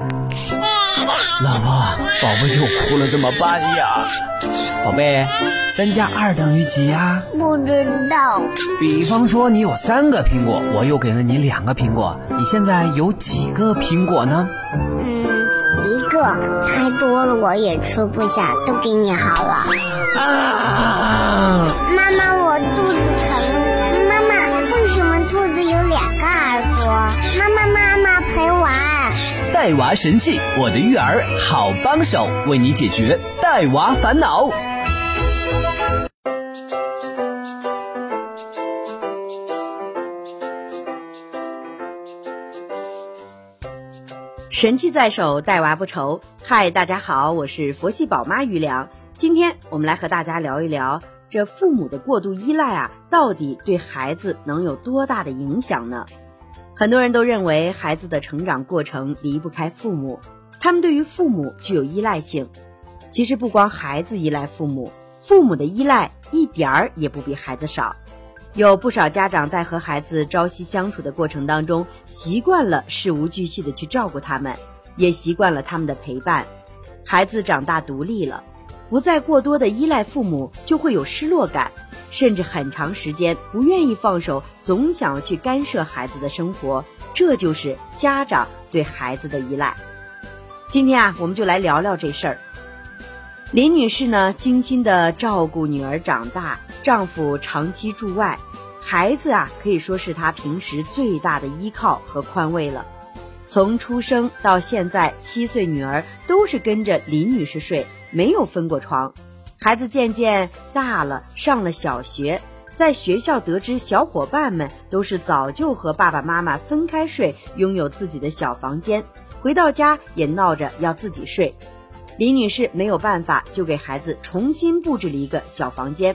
老婆，宝宝又哭了，怎么办呀？宝贝，三加二等于几呀？不知道。比方说你有三个苹果，我又给了你两个苹果，你现在有几个苹果呢？嗯，一个。太多了我也吃不下，都给你好了。啊！带娃神器，我的育儿好帮手，为你解决带娃烦恼。神器在手，带娃不愁。嗨，大家好，我是佛系宝妈于良。今天我们来和大家聊一聊，这父母的过度依赖啊，到底对孩子能有多大的影响呢？很多人都认为孩子的成长过程离不开父母，他们对于父母具有依赖性。其实不光孩子依赖父母，父母的依赖一点儿也不比孩子少。有不少家长在和孩子朝夕相处的过程当中，习惯了事无巨细的去照顾他们，也习惯了他们的陪伴。孩子长大独立了，不再过多的依赖父母，就会有失落感。甚至很长时间不愿意放手，总想要去干涉孩子的生活，这就是家长对孩子的依赖。今天啊，我们就来聊聊这事儿。林女士呢，精心的照顾女儿长大，丈夫长期驻外，孩子啊可以说是她平时最大的依靠和宽慰了。从出生到现在，七岁女儿都是跟着林女士睡，没有分过床。孩子渐渐大了，上了小学，在学校得知小伙伴们都是早就和爸爸妈妈分开睡，拥有自己的小房间，回到家也闹着要自己睡。李女士没有办法，就给孩子重新布置了一个小房间。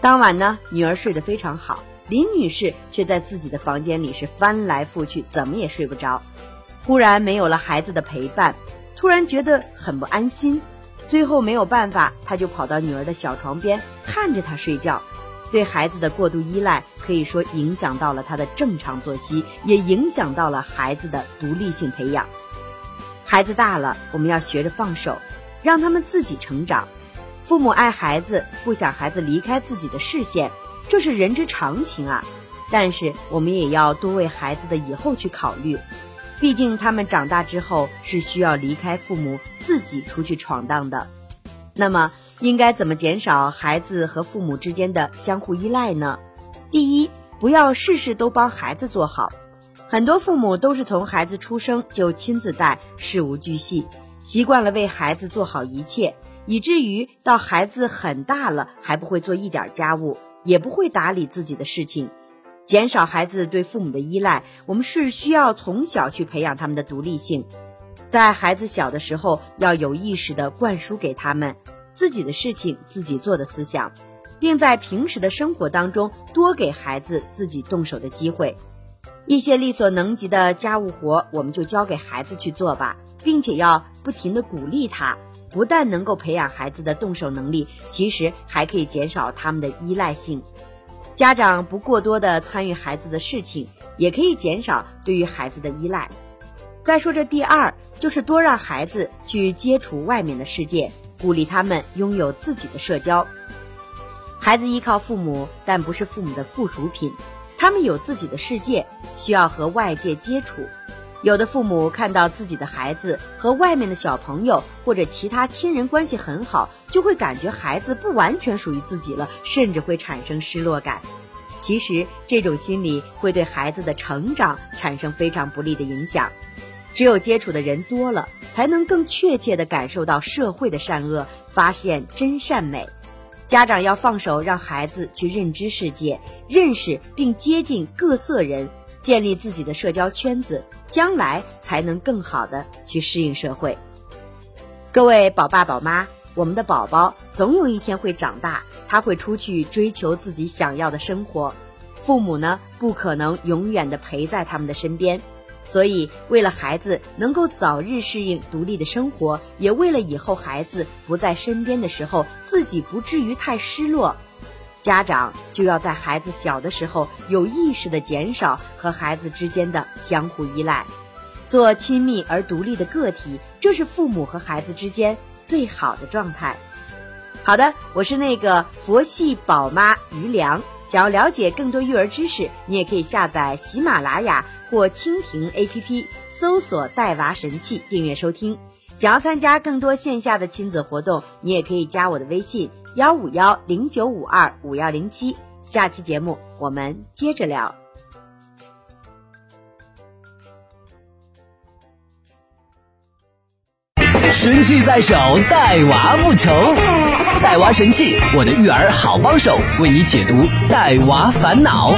当晚呢，女儿睡得非常好，林女士却在自己的房间里是翻来覆去，怎么也睡不着。忽然没有了孩子的陪伴，突然觉得很不安心。最后没有办法，他就跑到女儿的小床边，看着她睡觉。对孩子的过度依赖，可以说影响到了他的正常作息，也影响到了孩子的独立性培养。孩子大了，我们要学着放手，让他们自己成长。父母爱孩子，不想孩子离开自己的视线，这是人之常情啊。但是我们也要多为孩子的以后去考虑。毕竟他们长大之后是需要离开父母，自己出去闯荡的。那么，应该怎么减少孩子和父母之间的相互依赖呢？第一，不要事事都帮孩子做好。很多父母都是从孩子出生就亲自带，事无巨细，习惯了为孩子做好一切，以至于到孩子很大了还不会做一点家务，也不会打理自己的事情。减少孩子对父母的依赖，我们是需要从小去培养他们的独立性，在孩子小的时候要有意识的灌输给他们自己的事情自己做的思想，并在平时的生活当中多给孩子自己动手的机会。一些力所能及的家务活，我们就交给孩子去做吧，并且要不停的鼓励他，不但能够培养孩子的动手能力，其实还可以减少他们的依赖性。家长不过多的参与孩子的事情，也可以减少对于孩子的依赖。再说这第二，就是多让孩子去接触外面的世界，鼓励他们拥有自己的社交。孩子依靠父母，但不是父母的附属品，他们有自己的世界，需要和外界接触。有的父母看到自己的孩子和外面的小朋友或者其他亲人关系很好，就会感觉孩子不完全属于自己了，甚至会产生失落感。其实这种心理会对孩子的成长产生非常不利的影响。只有接触的人多了，才能更确切地感受到社会的善恶，发现真善美。家长要放手，让孩子去认知世界，认识并接近各色人，建立自己的社交圈子。将来才能更好的去适应社会。各位宝爸宝妈，我们的宝宝总有一天会长大，他会出去追求自己想要的生活。父母呢，不可能永远的陪在他们的身边，所以为了孩子能够早日适应独立的生活，也为了以后孩子不在身边的时候，自己不至于太失落。家长就要在孩子小的时候有意识的减少和孩子之间的相互依赖。做亲密而独立的个体，这是父母和孩子之间最好的状态。好的，我是那个佛系宝妈于良。想要了解更多育儿知识，你也可以下载喜马拉雅或蜻蜓 APP，搜索“带娃神器”订阅收听。想要参加更多线下的亲子活动，你也可以加我的微信幺五幺零九五二五幺零七。下期节目我们接着聊。神器在手，带娃不愁。带娃神器，我的育儿好帮手，为你解读带娃烦恼。